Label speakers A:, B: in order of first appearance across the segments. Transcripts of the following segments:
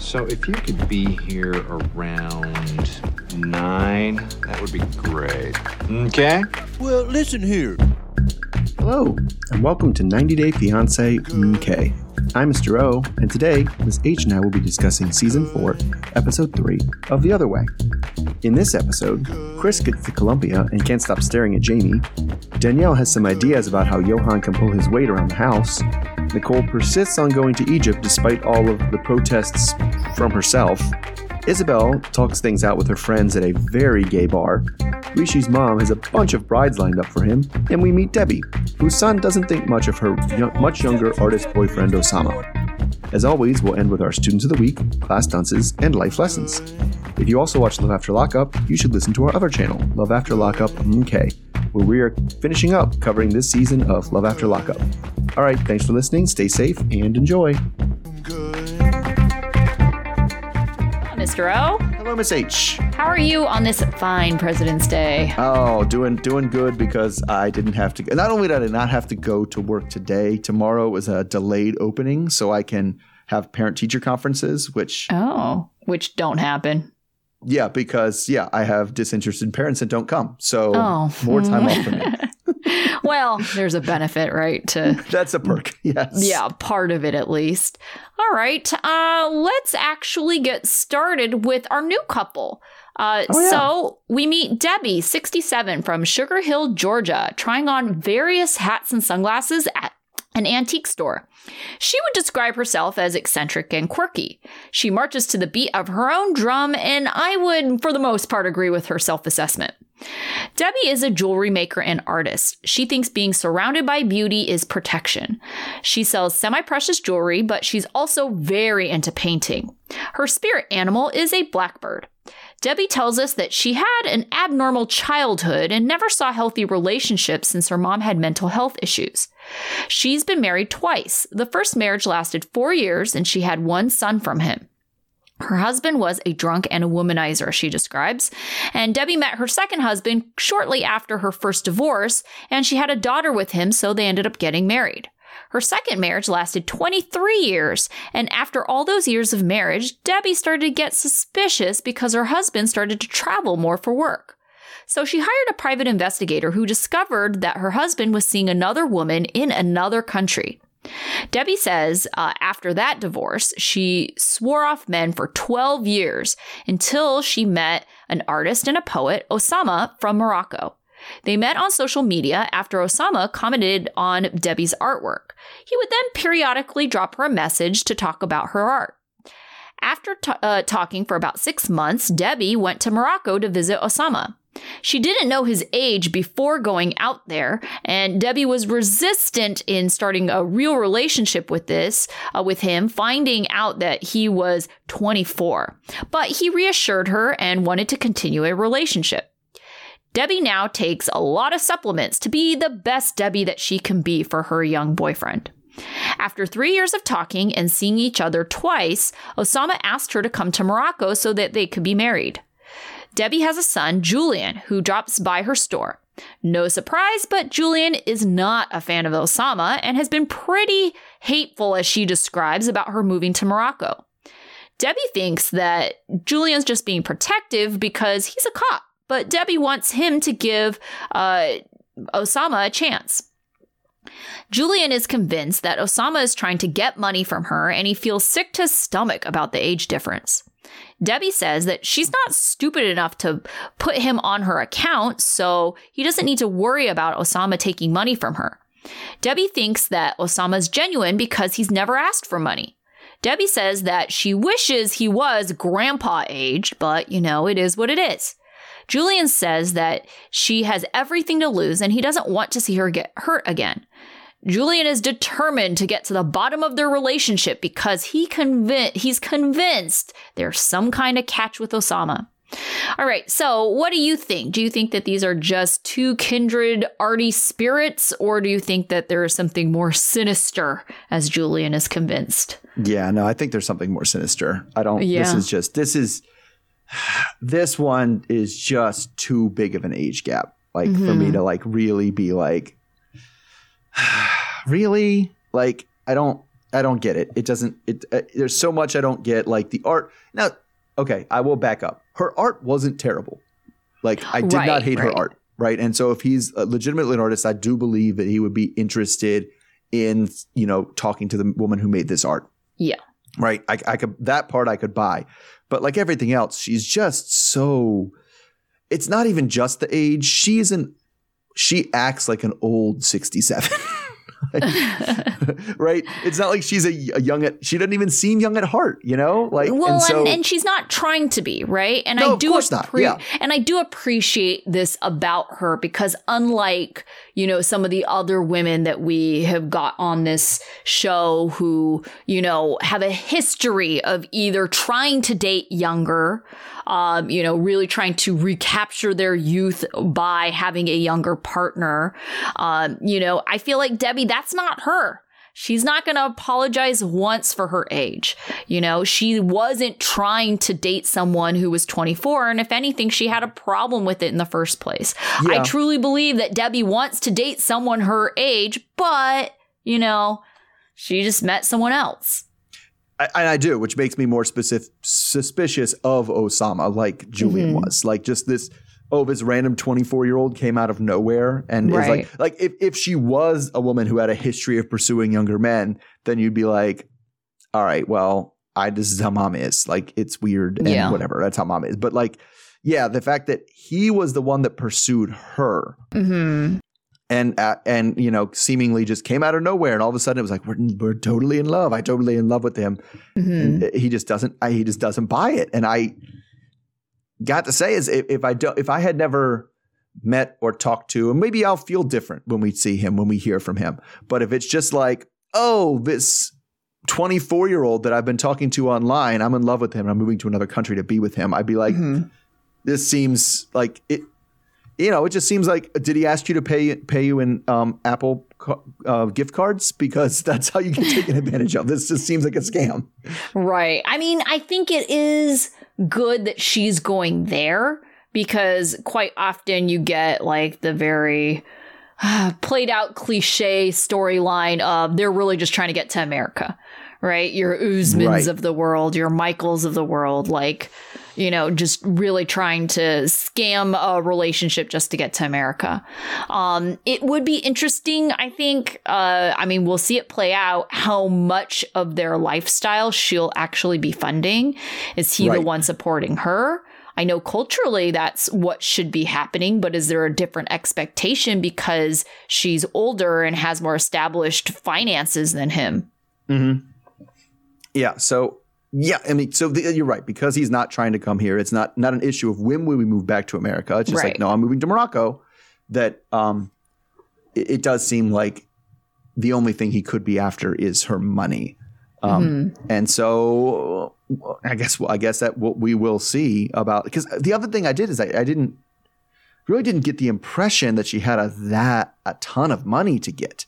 A: So if you could be here around nine, that would be great. Okay?
B: Well, listen here.
C: Hello, and welcome to 90 Day Fiancé MK. I'm Mr. O, and today, Ms. H and I will be discussing Season 4, Episode 3 of The Other Way. In this episode, Chris gets to Colombia and can't stop staring at Jamie. Danielle has some ideas about how Yohan can pull his weight around the house. Nicole persists on going to Egypt despite all of the protests from herself. Isabel talks things out with her friends at a very gay bar. Rishi's mom has a bunch of brides lined up for him, and we meet Debbie, whose son doesn't think much of her much younger artist boyfriend Oussama. As always, we'll end with our Students of the Week, class dances, and life lessons. If you also watch Love After Lockup, you should listen to our other channel, Love After Lockup MK, where we are finishing up covering this season of Love After Lockup. All right, thanks for listening, stay safe, and enjoy.
D: Mr. O.
C: Hello, Miss H.
D: How are you on this fine President's Day?
C: Oh, doing doing good because I didn't have to. Not only did I not have to go to work today, tomorrow is a delayed opening, so I can have parent teacher conferences. Which,
D: Oh, which don't happen.
C: yeah, because yeah, I have disinterested parents that don't come, so
D: Oh.
C: more time off for me.
D: Well, there's a benefit, right? To
C: That's a perk. Yes.
D: yeah, part of it at least. All right, uh, let's actually get started with our new couple. Uh,
C: Oh, yeah.
D: So we meet Debbie, 67, from Sugar Hill, Georgia, trying on various hats and sunglasses at an antique store. She would describe herself as eccentric and quirky. She marches to the beat of her own drum, and I would, for the most part, agree with her self assessment. Debbie is a jewelry maker and artist. She thinks being surrounded by beauty is protection. She sells semi precious jewelry, but she's also very into painting. Her spirit animal is a blackbird. Debbie tells us that she had an abnormal childhood and never saw healthy relationships since her mom had mental health issues. She's been married twice. The first marriage lasted four years and she had one son from him. Her husband was a drunk and a womanizer, she describes. And Debbie met her second husband shortly after her first divorce, and she had a daughter with him, so they ended up getting married. Her second marriage lasted 23 years, and after all those years of marriage, Debbie started to get suspicious because her husband started to travel more for work. So she hired a private investigator who discovered that her husband was seeing another woman in another country. Debbie says uh, after that divorce, she swore off men for 12 years until she met an artist and a poet, Oussama from Morocco. They met on social media after Oussama commented on Debbie's artwork. He would then periodically drop her a message to talk about her art. After t- uh, talking for about six months, Debbie went to Morocco to visit Oussama. She didn't know his age before going out there, and Debbie was resistant in starting a real relationship with this, uh, with him, finding out that he was 24. But he reassured her and wanted to continue a relationship. Debbie now takes a lot of supplements to be the best Debbie that she can be for her young boyfriend. After three years of talking and seeing each other twice, Oussama asked her to come to Morocco so that they could be married. Debbie has a son, Julian, who drops by her store. No surprise, but Julian is not a fan of Oussama and has been pretty hateful, as she describes, about her moving to Morocco. Debbie thinks that Julian's just being protective because he's a cop, but Debbie wants him to give uh, Oussama a chance. Julian is convinced that Oussama is trying to get money from her and he feels sick to his stomach about the age difference. Debbie says that she's not stupid enough to put him on her account, so he doesn't need to worry about Oussama taking money from her. Debbie thinks that Oussama's genuine because he's never asked for money. Debbie says that she wishes he was grandpa aged, but you know, it is what it is. Julian says that she has everything to lose and he doesn't want to see her get hurt again. Julian is determined to get to the bottom of their relationship because he convi- he's convinced there's some kind of catch with Oussama. All right, so what do you think? Do you think that these are just two kindred arty spirits, or do you think that there is something more sinister, as Julian is convinced?
C: Yeah, no, I think there's something more sinister. I don't.
D: yeah.
C: This is just. This is. This one is just too big of an age gap. Like for
D: Mm-hmm.
C: me to like really be like, really like I don't. I don't get it. It doesn't. It uh, there's so much I don't get. Like the art. Now, okay, I will back up. Her art wasn't terrible. Like I did
D: Right,
C: not hate her art. Right, and so if he's uh, legitimately an artist, I do believe that he would be interested in you know talking to the woman who made this art.
D: Yeah.
C: Right. I, I could that part I could buy, but like everything else, she's just so. It's not even just the age. She isn't. She acts like an old sixty-seven. right? It's not like she's a, a young at. She doesn't even seem young at heart. You know, like
D: well,
C: and so
D: and, and she's not trying to be right. And
C: No,
D: I do appre-
C: Yeah.
D: and I do appreciate this about her because unlike you know some of the other women that we have got on this show who you know have a history of either trying to date younger. Um, you know, really trying to recapture their youth by having a younger partner. Um, you know, I feel like Debbie, that's not her. She's not going to apologize once for her age. You know, she wasn't trying to date someone who was 24. And if anything, she had a problem with it in the first place. I truly believe that Debbie wants to date someone her age, but, you know, she just met someone else.
C: I, and I do, which makes me more specific, suspicious of Oussama, like Julian
D: Mhm.
C: was. Like just this, oh, this random 24 year old came out of nowhere and is
D: Right.
C: like, like if, if she was a woman who had a history of pursuing younger men, then you'd be like, all right, well, I this is how mom is. Like it's weird and
D: Yeah.
C: whatever. That's how mom is. But like, yeah, the fact that he was the one that pursued her
D: Mm-hmm.
C: And uh, and you know seemingly just came out of nowhere and all of a sudden it was like we're, we're totally in love. I totally in love with him
D: Mm-hmm.
C: and he just doesn't I, he just doesn't buy it and i got to say is if, if i don't if i had never met or talked to him maybe i'll feel different when we see him when we hear from him but if it's just like oh this 24 year old that i've been talking to online i'm in love with him i'm moving to another country to be with him i'd be like
D: Mm-hmm.
C: this seems like it you know it just seems like did he ask you to pay pay you in um, apple uh, gift cards because that's how you get taken advantage of this just seems like a scam
D: Right. I mean, I think it is good that she's going there because quite often you get like the very uh, played out cliche storyline of they're really just trying to get to America, right? Your Usmans
C: Right.
D: of the world, your Michaels of the world, like, you know, just really trying to scam a relationship just to get to America. Um, it would be interesting, I think. Uh, I mean, we'll see it play out how much of their lifestyle she'll actually be funding. Is he the one supporting her? I know culturally that's what should be happening, but is there a different expectation because she's older and has more established finances than him?
C: Mm-hmm. Yeah. So yeah, I mean, so the, you're right because he's not trying to come here. It's not not an issue of when will we move back to America. It's just
D: Right.
C: like no, I'm moving to Morocco. That um, it, it does seem like the only thing he could be after is her money. Um, And so I guess I guess that what we will see about because the other thing I did is I, I didn't really didn't get the impression that she had a that a ton of money to get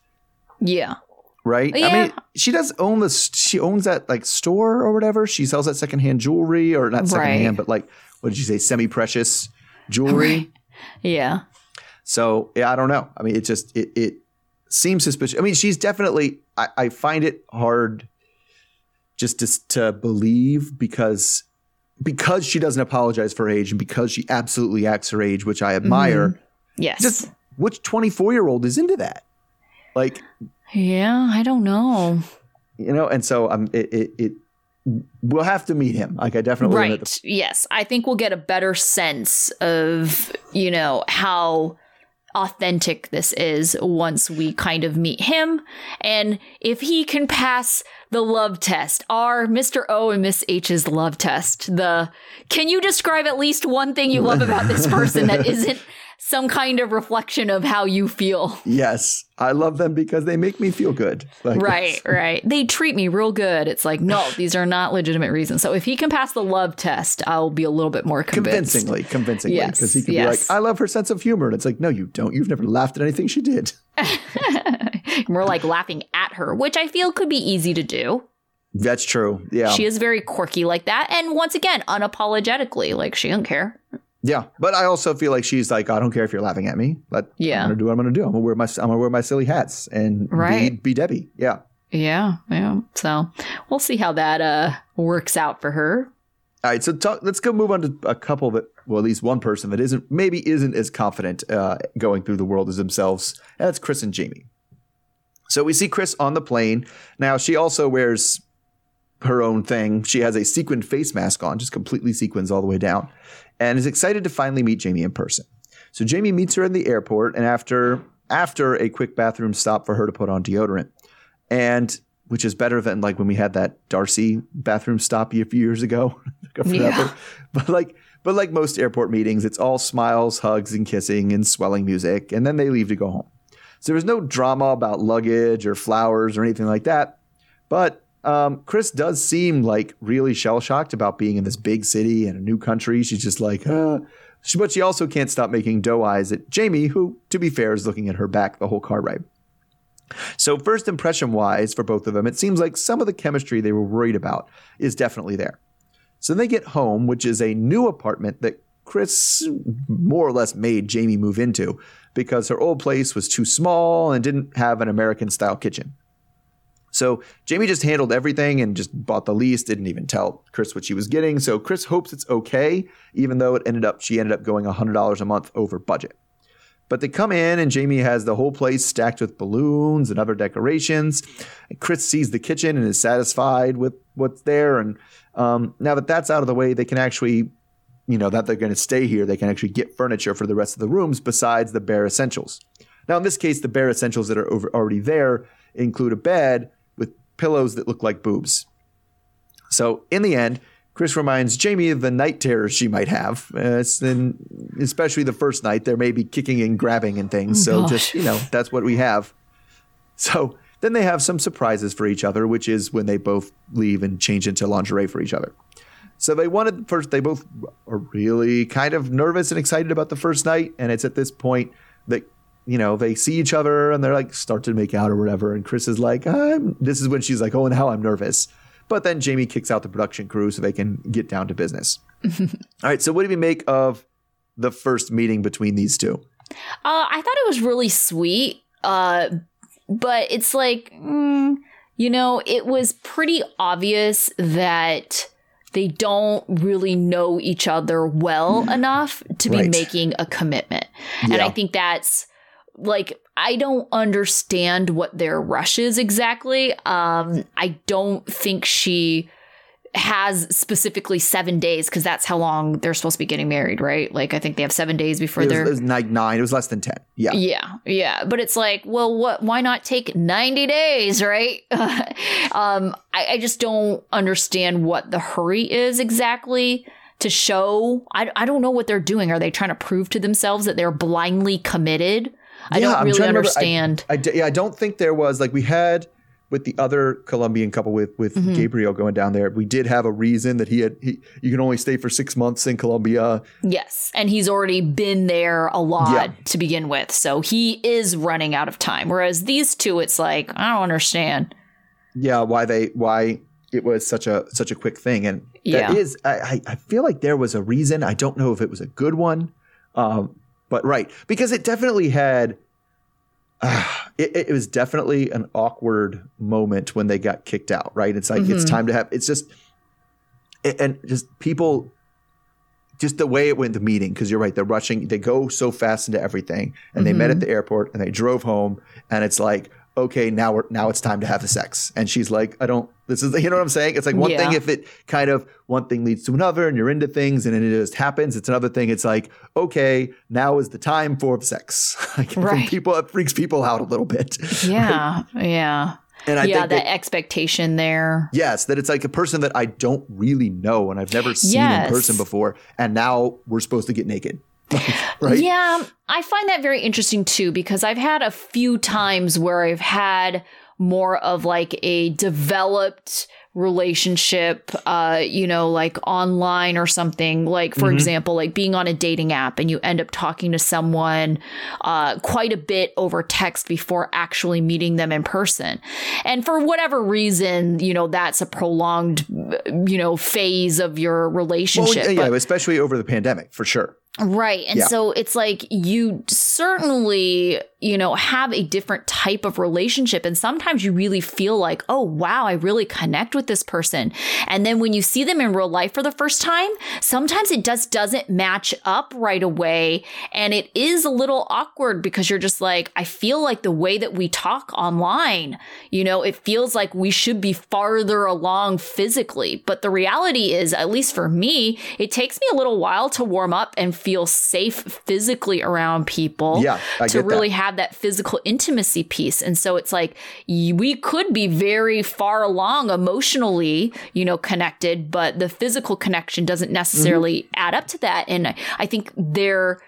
D: Yeah.
C: Right? I mean, she does own this. She owns that like store or whatever. She sells that secondhand jewelry, or not secondhand,
D: Right.
C: but like what did you say, semi-precious jewelry?
D: Yeah.
C: So yeah, I don't know. I mean, it just it it seems suspicious. I mean, she's definitely. I, I find it hard just to to believe because because she doesn't apologize for her age and because she absolutely acts her age, which I admire. Mm-hmm.
D: Yes.
C: Just which twenty four year old is into that? Like
D: yeah, I don't know.
C: you know and so um it, it it we'll have to meet him like i definitely
D: Right. Yes. I think we'll get a better sense of, you know, how authentic this is once we kind of meet him. And if he can pass the love test, our Mr. O and Miss H's love test, the can you describe at least one thing you love about this person that isn't some kind of reflection of how you feel?
C: yes i love them because they make me feel good like
D: Right, right. They treat me real good. It's like, no, these are not legitimate reasons. So if he can pass the love test, I'll be a little bit more convinced.
C: convincingly convincingly
D: Yes,
C: because he could
D: yes.
C: be like i love her sense of humor and it's like no you don't you've never laughed at anything she did
D: More like laughing at her, which I feel could be easy to do.
C: that's true yeah
D: She is very quirky like that. And once again, unapologetically, like she don't care.
C: Yeah but i also feel like she's like i don't care if you're laughing at me but
D: Yeah.
C: i'm gonna do what i'm gonna do i'm gonna wear my i'm gonna wear my silly hats and be, be debbie yeah
D: Yeah, yeah. So we'll see how that uh works out for her.
C: All right, so talk, let's go move on to a couple that, well, at least one person that isn't maybe isn't as confident uh, going through the world as themselves. And that's Chris and Jamie. So we see Chris on the plane. Now she also wears her own thing. She has a sequined face mask on, just completely sequins all the way down, and is excited to finally meet Jamie in person. So Jamie meets her in the airport, and after after a quick bathroom stop for her to put on deodorant, and which is better than like when we had that Darcy bathroom stop a few years ago.
D: Yeah.
C: But like but like most airport meetings, it's all smiles, hugs, and kissing and swelling music, and then they leave to go home. So there was no drama about luggage or flowers or anything like that. But um, Chris does seem like really shell shocked about being in this big city and a new country. She's just like, uh. She, but she also can't stop making doe eyes at Jamie, who, to be fair, is looking at her back the whole car ride. So, first impression wise, for both of them, it seems like some of the chemistry they were worried about is definitely there. So they get home, which is a new apartment that Chris more or less made Jamie move into because her old place was too small and didn't have an American style kitchen. So Jamie just handled everything and just bought the lease, didn't even tell Chris what she was getting. So Chris hopes it's okay, even though it ended up she ended up going $100 a month over budget. But they come in and Jamie has the whole place stacked with balloons and other decorations. And Chris sees the kitchen and is satisfied with what's there. And um, now that that's out of the way, they can actually, you know, that they're going to stay here, they can actually get furniture for the rest of the rooms besides the bare essentials. Now, in this case, the bare essentials that are over, already there include a bed pillows that look like boobs. So, in the end, Chris reminds Jamie of the night terrors she might have, uh, and especially the first night. There may be kicking and grabbing and things. so,
D: Gosh.
C: just, you know, that's what we have. So, then they have some surprises for each other, which is when they both leave and change into lingerie for each other. So they wanted first. They both are really kind of nervous and excited about the first night, and it's at this point that you know they see each other and they're like start to make out or whatever. And Chris is like, I'm, "This is when she's like, oh, and how I'm nervous." But then Jamie kicks out the production crew so they can get down to business. All right. So what do we make of the first meeting between these two?
D: Uh, I thought it was really sweet, uh, but it's like, mm, you know, it was pretty obvious that they don't really know each other well enough to be
C: Right.
D: making a commitment. And I think that's like, I don't understand what their rush is exactly. Um, I don't think she has specifically seven days because that's how long they're supposed to be getting married, right? Like, I think they have seven days before
C: It was,
D: they're.
C: it was like nine. It was less than ten. Yeah.
D: Yeah, yeah, but it's like, well, what? Why not take ninety days, right? um, I, I just don't understand what the hurry is exactly to show. I, I don't know what they're doing. Are they trying to prove to themselves that they're blindly committed? I
C: Yeah,
D: don't really
C: to I-
D: understand.
C: Yeah, I don't think there was like we had with the other Colombian couple with with
D: Mm-hmm.
C: Gabriel going down there. We did have a reason that he had he you can only stay for six months in Colombia.
D: yes, and he's already been there a lot
C: Yeah.
D: to begin with, so he is running out of time. Whereas these two, it's like I don't understand.
C: Yeah, why they why it was such a such a quick thing, and that
D: Yeah.
C: is I, I I feel like there was a reason. I don't know if it was a good one, um, but right because it definitely had. Uh, it, it was definitely an awkward moment when they got kicked out. Right, it's like it's
D: Mhm.
C: time to have. It's just and- and just people just the way it went the meeting because you're right they're rushing they go so fast into everything and they met at the airport and they drove home and it's like okay now we're now it's time to have the sex and she's like i don't this is you know what i'm saying it's like one thing if it kind of one thing leads to another and you're into things and then it just happens it's another thing it's like okay now is the time for sex Like,
D: Right.
C: people it freaks people out a little bit
D: Yeah, yeah,
C: and i
D: yeah.
C: think
D: that
C: that,
D: expectation there.
C: Yes, that it's like a person that I don't really know and I've never seen
D: Yes.
C: in person before, and now we're supposed to get naked, right?
D: Yeah, I find that very interesting too because I've had a few times where I've had more of like a developed relationship uh you know like online or something like for example like being on a dating app and you end up talking to someone uh quite a bit over text before actually meeting them in person and for whatever reason you know that's a prolonged you know phase of your
C: Well,
D: relationship
C: yeah,
D: but-
C: especially over the pandemic, for sure.
D: Right. And
C: Yeah.
D: so it's like you certainly, you know, have a different type of relationship. And sometimes you really feel like, oh, wow, I really connect with this person. And then when you see them in real life for the first time, sometimes it just doesn't match up right away. And it is a little awkward because you're just like, I feel like the way that we talk online, you know, it feels like we should be farther along physically. But the reality is, at least for me, it takes me a little while to warm up and feel safe physically around people
C: Yeah, I
D: to
C: get that.
D: really have that physical intimacy piece. And so it's like we could be very far along emotionally, you know, connected, but the physical connection doesn't necessarily
C: Mm-hmm.
D: add up to that. And I- I think there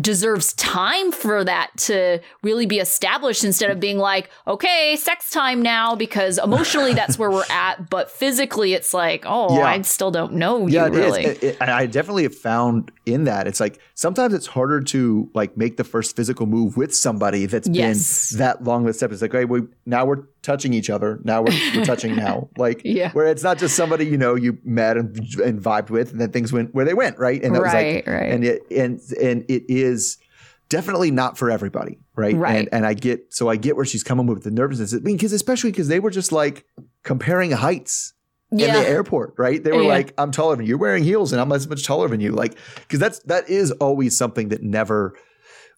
D: deserves time for that to really be established instead of being like, okay, sex time now, because emotionally that's where we're at, but physically it's like, oh,
C: Yeah.
D: I still don't know
C: yeah,
D: you
C: it is.
D: really.
C: It- it- and I definitely have found in that it's like sometimes it's harder to like make the first physical move with somebody that's
D: Yes.
C: been that long of a step. It's like, hey, we now we're touching each other. Now we're, we're touching now. Like,
D: Yeah.
C: where it's not just somebody you know you met and, and vibed with, and then things went where they went, right? And that was
D: Right,
C: like,
D: right.
C: and it and and it is definitely not for everybody, right?
D: Right.
C: And and I get so I get where she's coming with the nervousness. I mean, because especially because they were just like comparing heights in the airport, right? They were
D: Yeah.
C: like, "I'm taller than you. You're wearing heels, and I'm as much taller than you." Like, because that's that is always something that never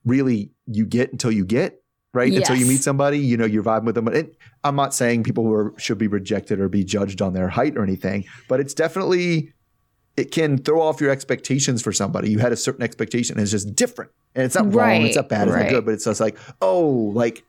C: really you get until you get right until you meet somebody. You know, you're vibing with them. And I'm not saying people who are, should be rejected or be judged on their height or anything, but it's definitely it can throw off your expectations for somebody. You had a certain expectation, and it's just different, and it's not right. wrong, it's not bad, it's
D: right.
C: not good, but it's just like, oh, like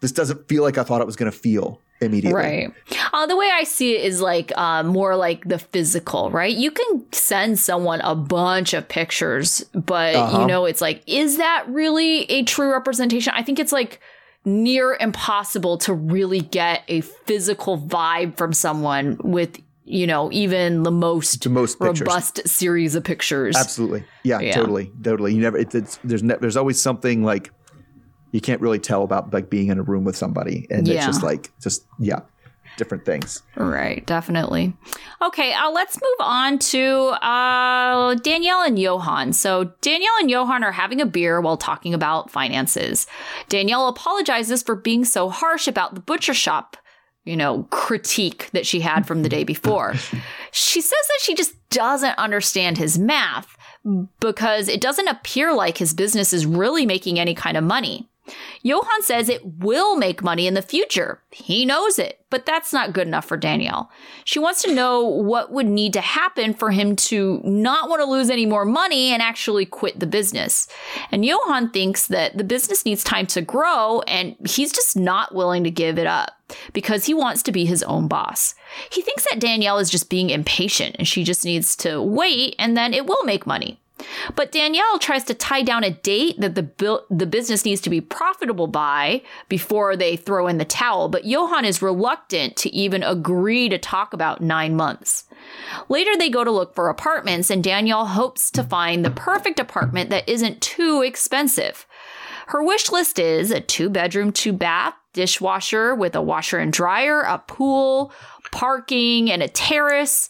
C: this doesn't feel like I thought it was going to feel immediately.
D: Right. Uh, the way I see it is like uh, more like the physical, right? You can send someone a bunch of pictures, but
C: Uh-huh.
D: you know, it's like, is that really a true representation? I think it's like near impossible to really get a physical vibe from someone with, you know, even the most
C: To most pictures.
D: robust series of pictures.
C: Absolutely. Yeah,
D: Yeah.
C: totally. Totally. You never, it's, it's, there's, ne- there's always something like you can't really tell about like being in a room with somebody. And it's just like, just, yeah, different things.
D: Right, definitely. Okay, uh, let's move on to uh, Danielle and Yohan. So, Danielle and Yohan are having a beer while talking about finances. Danielle apologizes for being so harsh about the butcher shop, you know, critique that she had from the day before. She says that she just doesn't understand his math because it doesn't appear like his business is really making any kind of money. Yohan says it will make money in the future. He knows it, but that's not good enough for Danielle. She wants to know what would need to happen for him to not want to lose any more money and actually quit the business. And Yohan thinks that the business needs time to grow and he's just not willing to give it up because he wants to be his own boss. He thinks that Danielle is just being impatient and she just needs to wait and then it will make money. But Danielle tries to tie down a date that the bu- the business needs to be profitable by before they throw in the towel. But Yohan is reluctant to even agree to talk about nine months. Later, they go to look for apartments, and Danielle hopes to find the perfect apartment that isn't too expensive. Her wish list is a two bedroom, two bath, dishwasher with a washer and dryer, a pool, parking, and a terrace.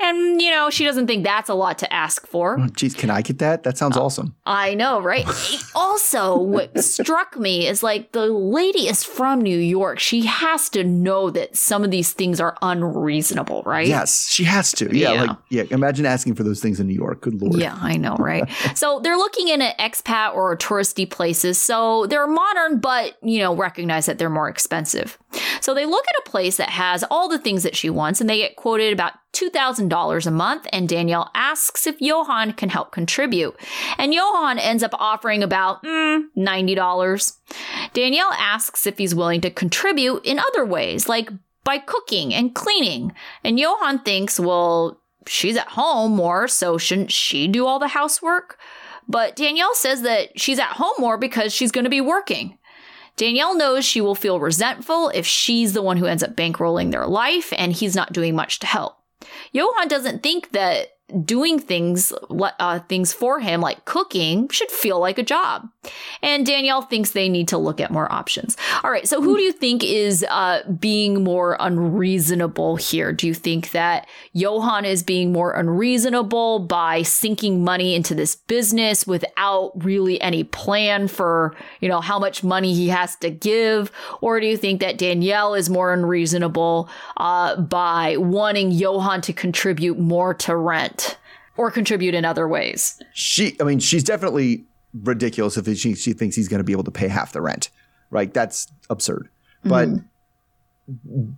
D: And, you know, she doesn't think that's a lot to ask for.
C: Oh, geez, can I get that? That sounds uh, awesome.
D: I know, right? also, what struck me is like the lady is from New York. She has to know that some of these things are unreasonable, right?
C: Yes, she has to. Yeah,
D: Yeah.
C: like yeah. Imagine asking for those things in New York. Good lord.
D: Yeah, I know, right? so they're looking in at expat or touristy places. So they're modern, but, you know, recognize that they're more expensive. So they look at a place that has all the things that she wants and they get quoted about $2,000 a month. And Danielle asks if Yohan can help contribute. And Yohan ends up offering about mm, $90. Danielle asks if he's willing to contribute in other ways, like by cooking and cleaning. And Yohan thinks, well, she's at home more, so shouldn't she do all the housework? But Danielle says that she's at home more because she's going to be working. Danielle knows she will feel resentful if she's the one who ends up bankrolling their life and he's not doing much to help. Yohan doesn't think that doing things uh, things for him like cooking should feel like a job. And danielle thinks they need to look at more options. All right so who do you think is uh, being more unreasonable here? Do you think that yohan is being more unreasonable by sinking money into this business without really any plan for you know how much money he has to give? Or do you think that danielle is more unreasonable uh, by wanting yohan to contribute more to rent or contribute in other ways.
C: She, I mean, she's definitely ridiculous if she, she thinks he's going to be able to pay half the rent, right? That's absurd. But mm-hmm.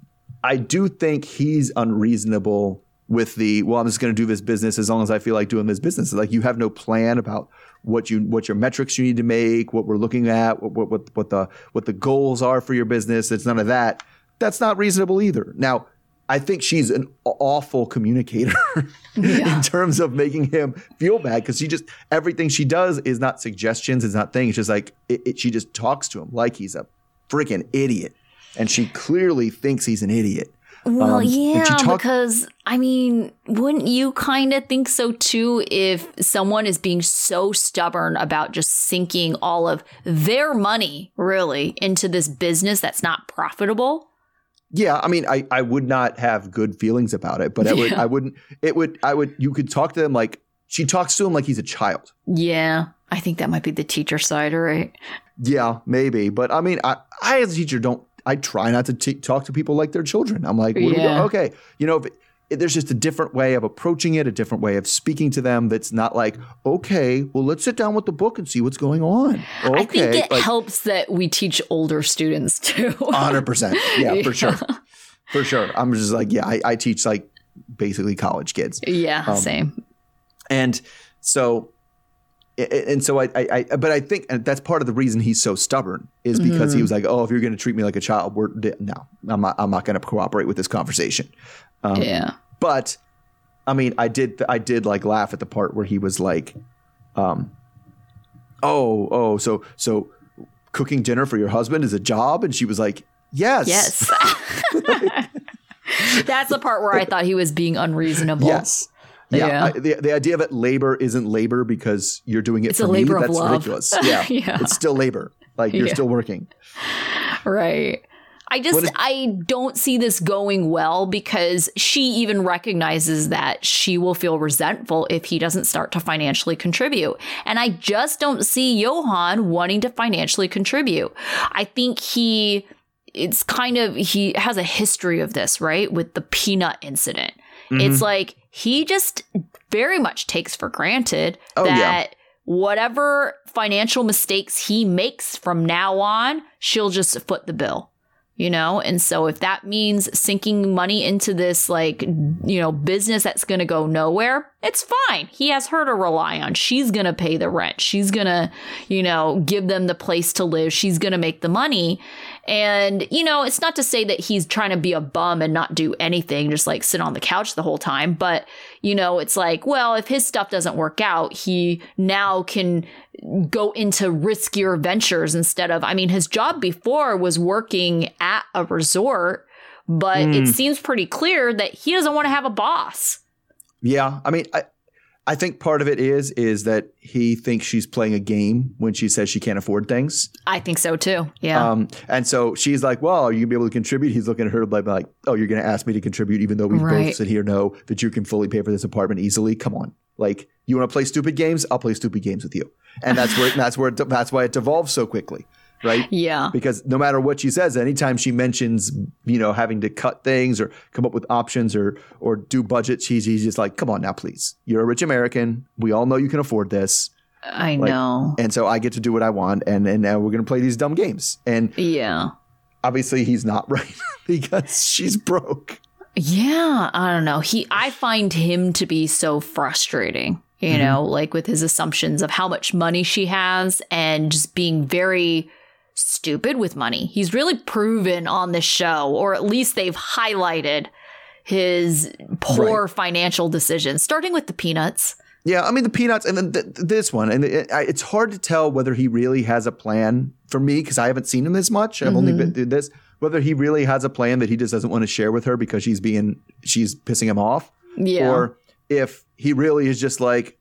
C: I do think he's unreasonable with the well, I'm just going to do this business as long as I feel like doing this business. Like you have no plan about what you what your metrics you need to make, what we're looking at, what what what the what the goals are for your business. It's none of that. That's not reasonable either. Now, I think she's an awful communicator yeah. in terms of making him feel bad because she just everything she does is not suggestions, it's not things. It's just like it, it, she just talks to him like he's a freaking idiot, and she clearly thinks he's an idiot.
D: Well, um, yeah, talk- because I mean, wouldn't you kind of think so too if someone is being so stubborn about just sinking all of their money really into this business that's not profitable?
C: Yeah, I mean, I, I would not have good feelings about it, but I would yeah. I wouldn't it would I would you could talk to them like she talks to him like he's a child.
D: Yeah, I think that might be the teacher side, right?
C: Yeah, maybe, but I mean, I I as a teacher don't I try not to t- talk to people like they're children. I'm like, yeah. okay, you know, if, there's just a different way of approaching it, a different way of speaking to them that's not like, okay, well, let's sit down with the book and see what's going on. Okay.
D: I think it like, helps that we teach older students too.
C: 100%. Yeah, yeah, for sure. For sure. I'm just like, yeah, I, I teach like basically college kids.
D: Yeah, um, same.
C: And so, and so I, I, I, but I think that's part of the reason he's so stubborn is because mm. he was like, oh, if you're going to treat me like a child, we're no, I'm not, I'm not going to cooperate with this conversation.
D: Um, yeah.
C: But I mean, I did I did like laugh at the part where he was like, um, "Oh, oh, so so cooking dinner for your husband is a job," and she was like, "Yes,
D: yes." That's the part where I thought he was being unreasonable.
C: Yes. Yeah, yeah. I, the the idea that labor isn't labor because you're doing it
D: it's
C: for
D: a labor
C: me,
D: of
C: that's ridiculous. Yeah. yeah, it's still labor. Like you're yeah. still working.
D: Right. I just is- I don't see this going well because she even recognizes that she will feel resentful if he doesn't start to financially contribute. And I just don't see Yohan wanting to financially contribute. I think he it's kind of he has a history of this, right? With the peanut incident. Mm-hmm. It's like he just very much takes for granted oh, that yeah. whatever financial mistakes he makes from now on, she'll just foot the bill you know? And so if that means sinking money into this, like, you know, business that's going to go nowhere, it's fine. He has her to rely on. She's going to pay the rent. She's going to, you know, give them the place to live. She's going to make the money. And, you know, it's not to say that he's trying to be a bum and not do anything, just like sit on the couch the whole time. But, you know, it's like, well, if his stuff doesn't work out, he now can go into riskier ventures instead of, I mean, his job before was working at a resort, but mm. it hmm. seems pretty clear that he doesn't want to have a boss.
C: Yeah. I mean, I, I think part of it is is that he thinks she's playing a game when she says she can't afford things.
D: I think so too. Yeah. Um,
C: and so she's like, "Well, are you gonna be able to contribute?" He's looking at her like, like "Oh, you're gonna ask me to contribute, even though we right. both sit here know that you can fully pay for this apartment easily. Come on, like you want to play stupid games? I'll play stupid games with you." And that's where that's where that's why it devolves so quickly right?
D: Yeah.
C: Because no matter what she says, anytime she mentions, you know, having to cut things or come up with options or or do budgets, she's, she's just like, come on now, please. You're a rich American. We all know you can afford this.
D: I like, know.
C: And so I get to do what I want and and now we're gonna play these dumb games. And
D: yeah.
C: Obviously he's not right because she's broke.
D: Yeah, I don't know. He I find him to be so frustrating you mm-hmm. know, like with his assumptions of how much money she has and just being very stupid with money. He's really proven on the show, or at least they've highlighted his poor right. financial decisions, starting with the peanuts.
C: Yeah, I mean the peanuts, and then th- this one, and it, it's hard to tell whether he really has a plan for me because I haven't seen him as much. I've mm-hmm. only been through this. Whether he really has a plan that he just doesn't want to share with her because she's being she's pissing him off,
D: yeah.
C: or if he really is just like,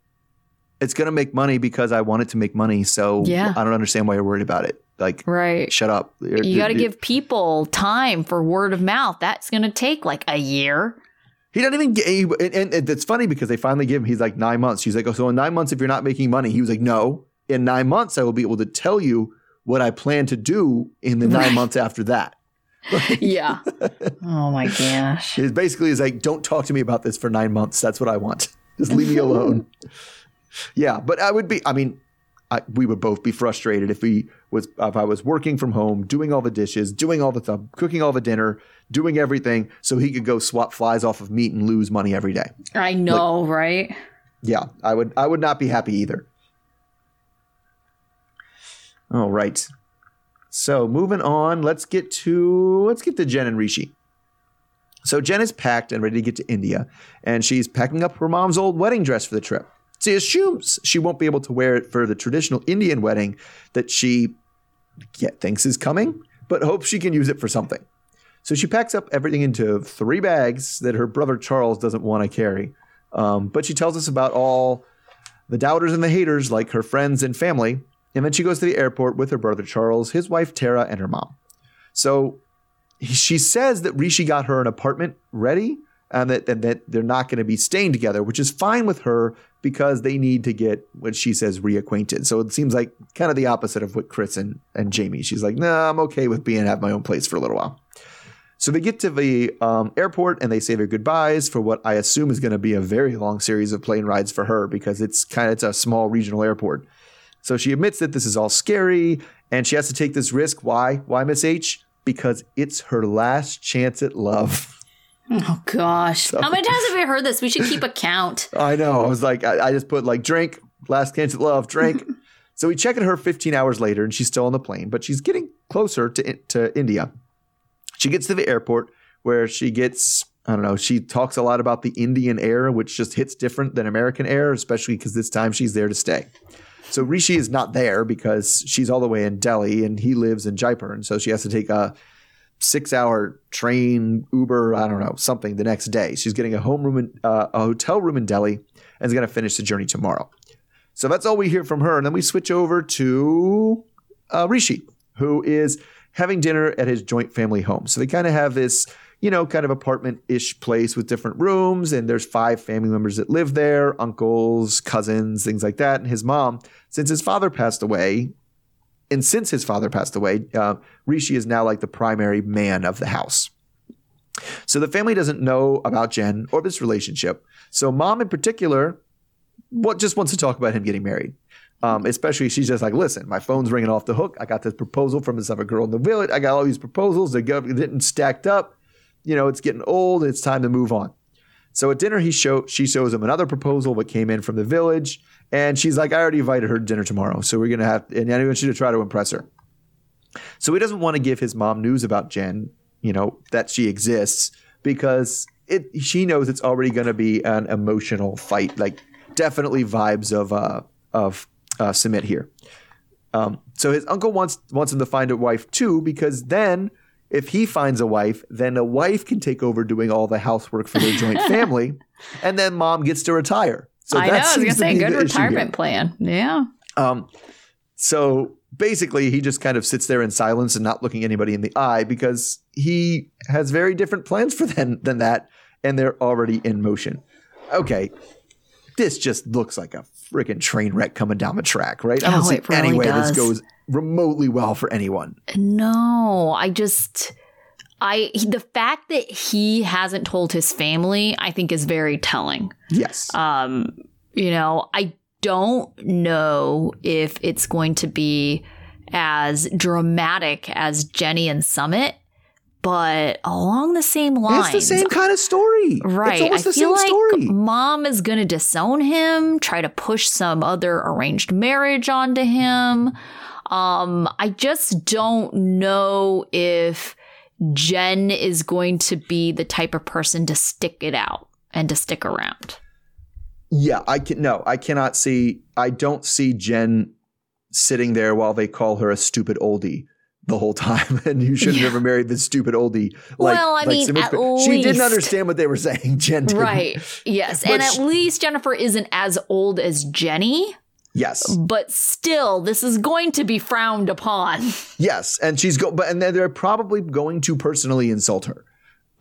C: it's going to make money because I want it to make money. So
D: Yeah.
C: I don't understand why you're worried about it. Like,
D: Right.
C: shut up.
D: You got to give people time for word of mouth. That's going to take like a year.
C: He doesn't even get. And, and, and it's funny because they finally give him. He's like nine months. She's like, oh, so in nine months, if you're not making money, he was like, no. In nine months, I will be able to tell you what I plan to do in the nine months after that.
D: Yeah. oh my gosh.
C: It basically is like, don't talk to me about this for nine months. That's what I want. Just leave me alone. yeah, but I would be. I mean, I, we would both be frustrated if we was if I was working from home, doing all the dishes, doing all the stuff, cooking all the dinner, doing everything, so he could go swap flies off of meat and lose money every day.
D: I know, right?
C: Yeah, I would I would not be happy either. All right. So moving on, let's get to let's get to Jen and Rishi. So Jen is packed and ready to get to India, and she's packing up her mom's old wedding dress for the trip. She assumes she won't be able to wear it for the traditional Indian wedding that she yeah, thinks is coming, but hopes she can use it for something. So she packs up everything into three bags that her brother Charles doesn't want to carry. Um, but she tells us about all the doubters and the haters, like her friends and family. And then she goes to the airport with her brother Charles, his wife Tara, and her mom. So she says that Rishi got her an apartment ready and that, and that they're not going to be staying together, which is fine with her because they need to get what she says reacquainted. So it seems like kind of the opposite of what Chris and, and Jamie. She's like, nah, I'm okay with being have my own place for a little while. So they get to the um, airport and they say their goodbyes for what I assume is going to be a very long series of plane rides for her because it's kind of it's a small regional airport. So she admits that this is all scary and she has to take this risk. Why? Why, Miss H? Because it's her last chance at love.
D: Oh gosh. How many times have we heard this? We should keep a count.
C: I know. I was like, I, I just put like drink, last chance at love, drink. so we check in her 15 hours later and she's still on the plane, but she's getting closer to, to India. She gets to the airport where she gets, I don't know, she talks a lot about the Indian air, which just hits different than American air, especially because this time she's there to stay. So Rishi is not there because she's all the way in Delhi and he lives in Jaipur. And so she has to take a six hour train, Uber, I don't know, something the next day. She's getting a home room, in, uh, a hotel room in Delhi and is going to finish the journey tomorrow. So that's all we hear from her. And then we switch over to uh, Rishi, who is having dinner at his joint family home. So they kind of have this, you know, kind of apartment ish place with different rooms. And there's five family members that live there uncles, cousins, things like that. And his mom, since his father passed away, and since his father passed away, uh, Rishi is now like the primary man of the house. So the family doesn't know about Jen or this relationship. So mom in particular, what just wants to talk about him getting married. Um, especially she's just like, listen, my phone's ringing off the hook. I got this proposal from this other girl in the village. I got all these proposals. Go- didn't stacked up. You know, it's getting old. It's time to move on. So at dinner, he show she shows him another proposal that came in from the village, and she's like, "I already invited her to dinner tomorrow, so we're gonna have." And I want you to try to impress her. So he doesn't want to give his mom news about Jen, you know, that she exists because it she knows it's already going to be an emotional fight, like definitely vibes of uh of uh, Sumit here. Um, so his uncle wants wants him to find a wife too, because then if he finds a wife, then a wife can take over doing all the housework for their joint family, and then mom gets to retire. So
D: I know. I was gonna say good
C: the issue here.
D: retirement plan. Yeah.
C: Um, so basically, he just kind of sits there in silence and not looking anybody in the eye because he has very different plans for them than that, and they're already in motion. Okay, this just looks like a freaking train wreck coming down the track, right? I don't
D: Oh,
C: see
D: really
C: any way
D: does.
C: this goes remotely well for anyone.
D: No, I just I the fact that he hasn't told his family, I think is very telling.
C: Yes.
D: Um, you know, I don't know if it's going to be as dramatic as Jenny and Sumit, but along the same lines.
C: it's the same kind of story.
D: Right.
C: It's almost
D: I
C: the
D: feel
C: same
D: like
C: story.
D: mom is going to disown him, try to push some other arranged marriage onto him. Um, I just don't know if Jen is going to be the type of person to stick it out and to stick around.
C: Yeah, I can no, I cannot see I don't see Jen sitting there while they call her a stupid oldie the whole time, and you should have never married this stupid oldie. Like,
D: Well, I
C: like
D: mean, at
C: but she didn't understand what they were saying. Jen didn't.
D: Right. Yes.
C: But
D: and at
C: sh-
D: least Jennifer isn't as old as Jenny,
C: Yes.
D: but still, this is going to be frowned upon.
C: Yes, and she's go, but and they're probably going to personally insult her,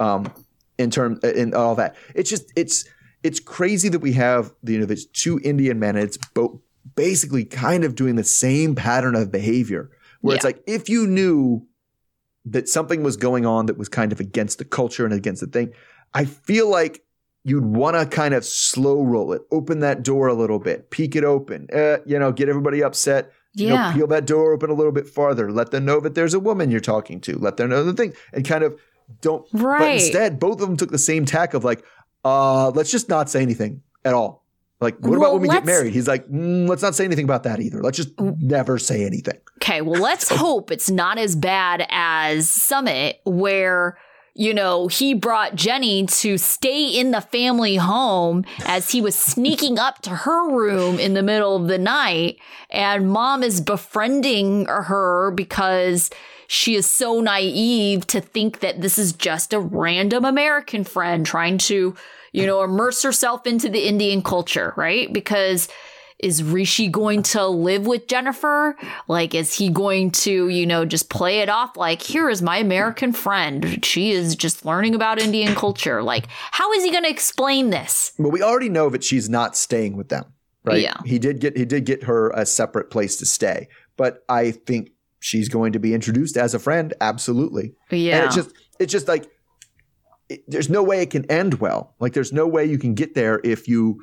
C: um, in term in all that. It's just it's it's crazy that we have the you know there's two Indian men. It's both basically kind of doing the same pattern of behavior, where it's like if you knew that something was going on that was kind of against the culture and against the thing, I feel like you'd want to kind of slow roll it, open that door a little bit, peek it open, uh, you know, get everybody upset you know,
D: Yeah.
C: peel that door open a little bit farther. Let them know that there's a woman you're talking to. Let them know the thing, and kind of don't. But
D: Right.
C: instead, both of them took the same tack of like, uh, let's just not say anything at all. Like, what
D: Well,
C: about when we get married? He's like, mm, let's not say anything about that either. Let's just never say anything.
D: Okay, well, let's hope it's not as bad as Sumit, where, you know, he brought Jenny to stay in the family home as he was sneaking up to her room in the middle of the night, and mom is befriending her because she is so naive to think that this is just a random American friend trying to, you know, immerse herself into the Indian culture, right? Because is Rishi going to live with Jennifer? Like, is he going to, you know, just play it off like, here is my American friend. She is just learning about Indian culture. Like, how is he going to explain this?
C: Well, we already know that she's not staying with them, right?
D: Yeah.
C: He did get he did get her a separate place to stay, but I think she's going to be introduced as a friend. Absolutely.
D: Yeah.
C: And it's just it's just like it, there's no way it can end well. Like there's no way you can get there if you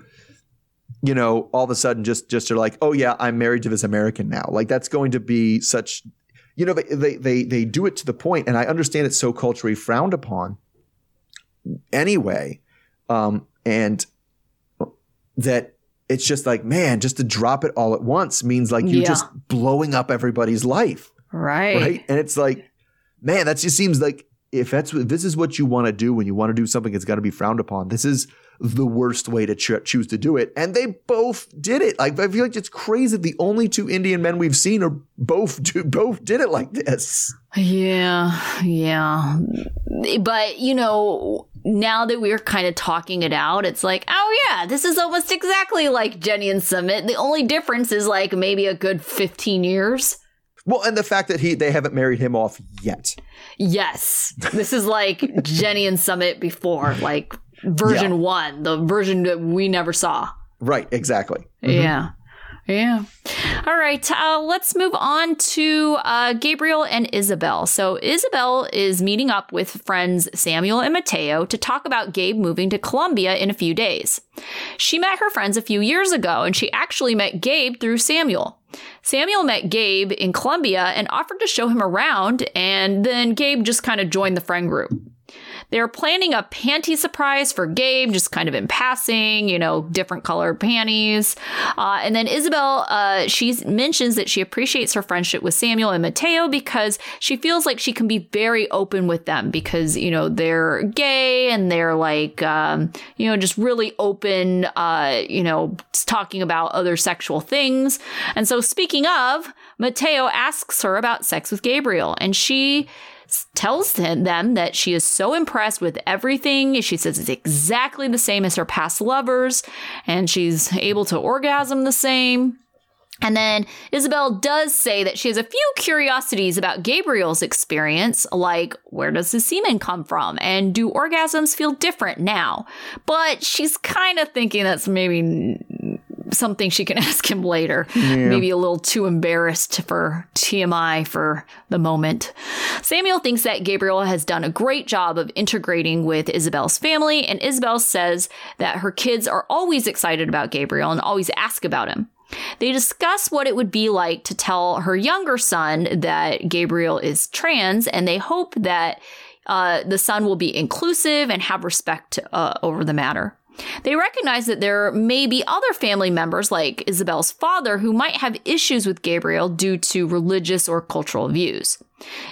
C: you know all of a sudden just just are like, "Oh yeah, I'm married to this American now." Like that's going to be such you know they they they, do it to the point and I understand it's so culturally frowned upon anyway. Um and that it's just like, man, just to drop it all at once means like you're
D: Yeah.
C: just blowing up everybody's life
D: right.
C: right? And it's like, man, that just seems like if that's if this is what you want to do when you want to do something that's got to be frowned upon, this is the worst way to ch- choose to do it. And they both did it. Like I feel like it's crazy. The only two Indian men we've seen are both do, both did it like this.
D: Yeah, yeah. But, you know, now that we're kind of talking it out, it's like, oh, yeah, this is almost exactly like Jenny and Sumit. The only difference is like maybe a good 15 years.
C: Well, and the fact that he they haven't married him off yet.
D: Yes. This is like Jenny and Sumit before, like version
C: Yeah.
D: one, the version that we never saw.
C: Right, exactly.
D: Yeah. Yeah. All right. Uh, let's move on to uh, Gabriel and Isabel. So, Isabel is meeting up with friends Samuel and Mateo to talk about Gabe moving to Colombia in a few days. She met her friends a few years ago, and she actually met Gabe through Samuel. Samuel met Gabe in Colombia and offered to show him around, and then Gabe just kind of joined the friend group. They're planning a panty surprise for Gabe, just kind of in passing, you know, different colored panties. Uh, and then Isabel, uh, she mentions that she appreciates her friendship with Samuel and Mateo because she feels like she can be very open with them because, you know, they're gay and they're like, um, you know, just really open, uh, you know, talking about other sexual things. And so, speaking of, Mateo asks her about sex with Gabriel, and she tells them that she is so impressed with everything. She says it's exactly the same as her past lovers, and she's able to orgasm the same. And then Isabel does say that she has a few curiosities about Gabriel's experience, like where does his semen come from? And do orgasms feel different now? But she's kind of thinking that's maybe something she can ask him later. Maybe a little too embarrassed for TMI for the moment. Samuel thinks that Gabriel has done a great job of integrating with Isabel's family, and Isabel says that her kids are always excited about Gabriel and always ask about him. They discuss what it would be like to tell her younger son that Gabriel is trans, and they hope that uh, the son will be inclusive and have respect uh, over the matter. They recognize that there may be other family members, like Isabel's father, who might have issues with Gabriel due to religious or cultural views.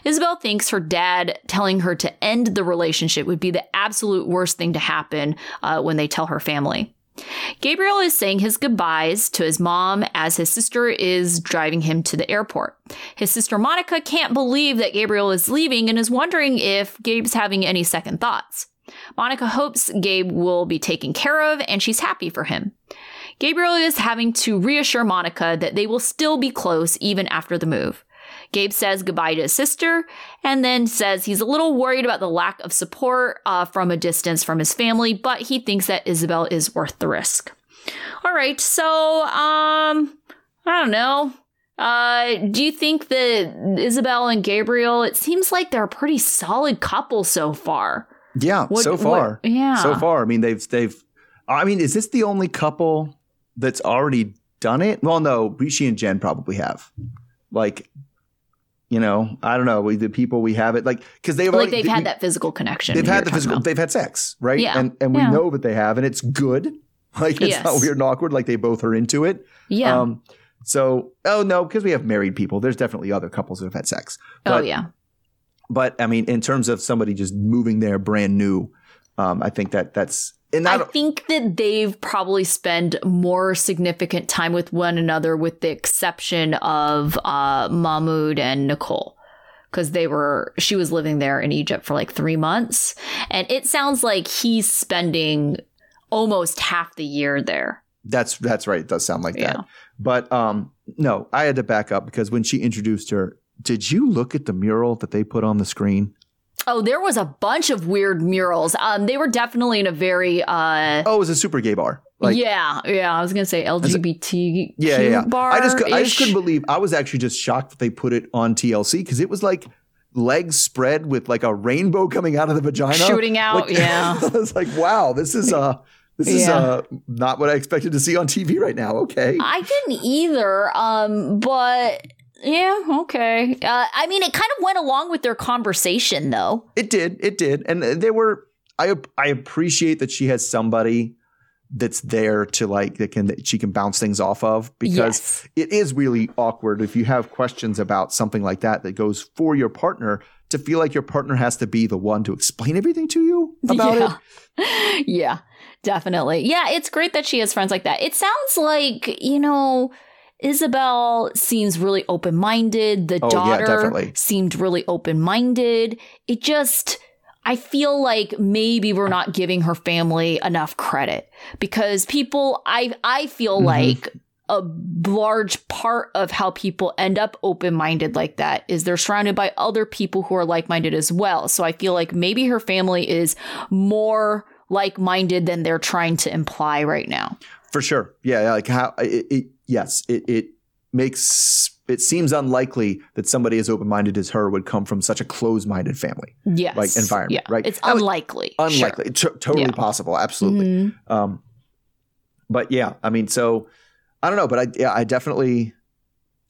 D: Isabel thinks her dad telling her to end the relationship would be the absolute worst thing to happen uh, when they tell her family. Gabriel is saying his goodbyes to his mom as his sister is driving him to the airport. His sister Monica can't believe that Gabriel is leaving and is wondering if Gabe's having any second thoughts. Monica hopes Gabe will be taken care of and she's happy for him. Gabriel is having to reassure Monica that they will still be close even after the move. Gabe says goodbye to his sister and then says he's a little worried about the lack of support uh, from a distance from his family, but he thinks that Isabel is worth the risk. All right, so um, I don't know. Uh, do you think that Isabel and Gabriel? It seems like they're a pretty solid couple so far.
C: Yeah,
D: What-
C: so
D: what-
C: far.
D: yeah.
C: So far. I mean, they've they've I mean, is this the only couple that's already done it? Well, no, Rishi and Jen probably have. Like you know, I don't know. The people we have it like because they've
D: Like
C: already-
D: they've
C: we-
D: had that physical connection.
C: They've had the physical.
D: about.
C: They've had sex, right?
D: Yeah.
C: And and we
D: Yeah.
C: know that they have, and it's good. Like it's not weird and awkward. Like they both are into it.
D: Yeah.
C: Um, so oh no, because we have married people. There's definitely other couples that have had sex.
D: oh yeah.
C: But I mean, in terms of somebody just moving there brand new, um, I think that that's and
D: I think that they've probably spent more significant time with one another, with the exception of uh, Mahmoud and Nicole, because they were she was living there in Egypt for like three months, and it sounds like he's spending almost half the year there.
C: that's that's right. It does sound like
D: Yeah.
C: that. But um, no, I had to back up because when she introduced her, did you look at the mural that they put on the screen?
D: Oh, there was a bunch of weird murals. Um, they were definitely in a very uh,
C: Oh, it was a super gay bar. Like,
D: yeah, yeah. I was gonna say LGBT
C: Yeah, yeah, yeah.
D: bar.
C: I just I just couldn't believe. I was actually just shocked that they put it on TLC because it was like legs spread with like a rainbow coming out of the vagina,
D: Shooting out,
C: Like-
D: yeah.
C: I was like, wow, this is uh this is
D: Yeah.
C: uh not what I expected to see on TV right now. Okay,
D: I didn't either. Um, but yeah, okay. Uh, I mean, it kind of went along with their conversation, though.
C: it did, it did, and they were. I I appreciate that she has somebody that's there to like that can that she can bounce things off of because
D: Yes.
C: it is really awkward if you have questions about something like that that goes for your partner to feel like your partner has to be the one to explain everything to you about
D: yeah.
C: it.
D: yeah, definitely. Yeah, it's great that she has friends like that. It sounds like, you know, Isabel seems really open minded. The
C: Oh,
D: daughter
C: definitely.
D: seemed really open minded. It just. I feel like maybe we're not giving her family enough credit because people I I feel
C: Mhm.
D: like a large part of how people end up open minded like that is they're surrounded by other people who are like minded as well. So I feel like maybe her family is more like minded than they're trying to imply right now.
C: For sure. Yeah, like how it, it yes, it it makes it seems unlikely that somebody as open-minded as her would come from such a closed-minded family.
D: Yes.
C: Like environment,
D: yeah.
C: right?
D: It's unlikely.
C: Unlikely. T- totally
D: Yeah.
C: possible,
D: Sure.
C: absolutely.
D: Mhm.
C: Um, but yeah, I mean, so I don't know, but I yeah, I definitely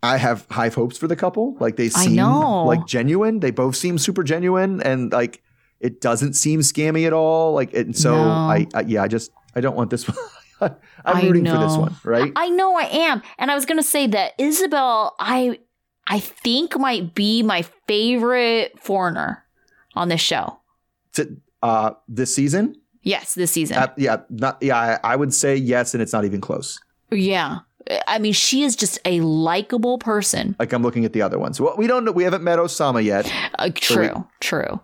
C: I have high hopes for the couple. Like they seem like genuine. They both seem super genuine, and like it doesn't seem scammy at all. Like and so
D: No.
C: I, I yeah, I just I don't want this one. I'm rooting for this one, right?
D: I know I am. And I was going to say that Isabel, I I think might be my favorite foreigner on this show.
C: To, uh, this season,
D: Yes, this season.
C: uh, yeah, not yeah, I, I would say yes, and it's not even close.
D: yeah. I mean, she is just a likable person.
C: Like I'm looking at the other ones. Well, we don't know. We haven't met Oussama yet,
D: Uh,
C: So we-
D: true, true.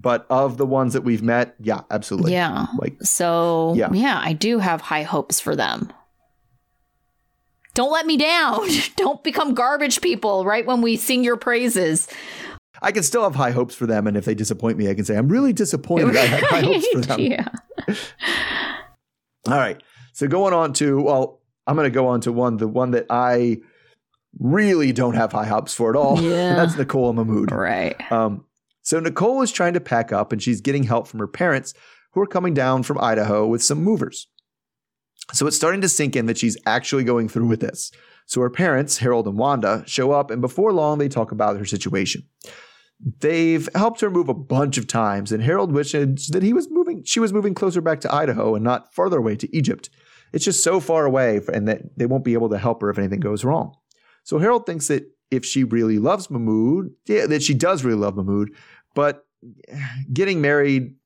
C: But of the ones that we've met, yeah, absolutely.
D: yeah.
C: Like
D: So,
C: Yeah.
D: yeah. I do have high hopes for them. Don't let me down. Don't become garbage people right when we sing your praises.
C: I can still have high hopes for them, and if they disappoint me, I can say I'm really disappointed. I had high hopes for them.
D: yeah.
C: All right. So going on to well, I'm going to go on to one, the one that I really don't have high hopes for at all.
D: Yeah.
C: That's Nicole Mahmoud.
D: Right.
C: Um, so Nicole is trying to pack up, and she's getting help from her parents, who are coming down from Idaho with some movers. So it's starting to sink in that she's actually going through with this. So her parents, Harold and Wanda, show up, and before long, they talk about her situation. They've helped her move a bunch of times, and Harold wishes that he was moving. She was moving closer back to Idaho and not farther away to Egypt. It's just so far away, and that they won't be able to help her if anything goes wrong. So Harold thinks that if she really loves Mahmoud, yeah, that she does really love Mahmoud, but getting married,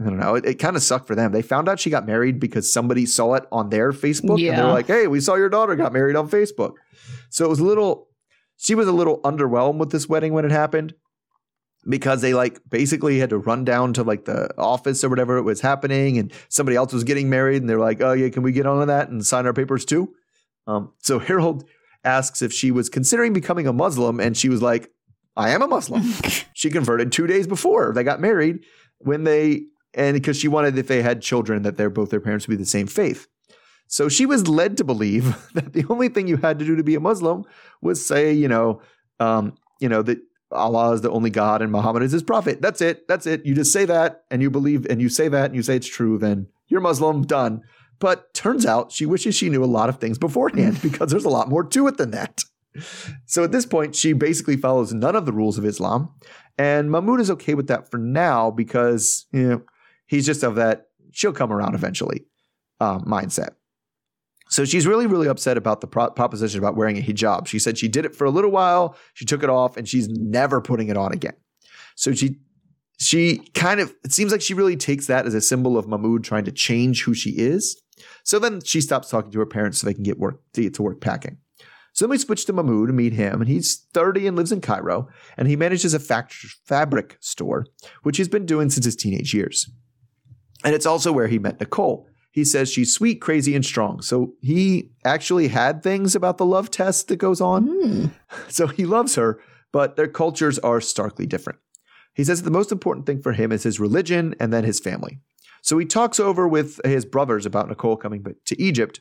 C: I don't know. It, it kind of sucked for them. They found out she got married because somebody saw it on their Facebook, and they're like, "Hey, we saw your daughter got married on Facebook." So it was a little. She was a little underwhelmed with this wedding when it happened because they like basically had to run down to like the office or whatever it was happening, and somebody else was getting married, and they're like, "Oh yeah, can we get on that and sign our papers too?" Um, so Harold asks if she was considering becoming a Muslim, and she was like, "I am a Muslim." she converted two days before they got married when they and because she wanted if they had children that their both their parents would be the same faith. So she was led to believe that the only thing you had to do to be a Muslim was say, you know, um, you know that Allah is the only God and Muhammad is his prophet. That's it. That's it. You just say that and you believe and you say that and you say it's true, then you're Muslim, done. But turns out she wishes she knew a lot of things beforehand because there's a lot more to it than that. So at this point, she basically follows none of the rules of Islam. And Mahmoud is okay with that for now because you know, he's just of that she'll come around eventually um, mindset. So she's really, really upset about the pro- proposition about wearing a hijab. She said she did it for a little while, she took it off, and she's never putting it on again. So she she kind of it seems like she really takes that as a symbol of Mahmoud trying to change who she is. So then she stops talking to her parents so they can get work to get to work packing. So then we switch to Mahmoud and meet him, and he's 30 and lives in Cairo, and he manages a fabric store, which he's been doing since his teenage years. And it's also where he met Nicole. He says she's sweet, crazy, and strong. So he actually had things about the love test that goes on.
D: Hmm.
C: So he loves her, but their cultures are starkly different. He says the most important thing for him is his religion and then his family. So he talks over with his brothers about Nicole coming to Egypt,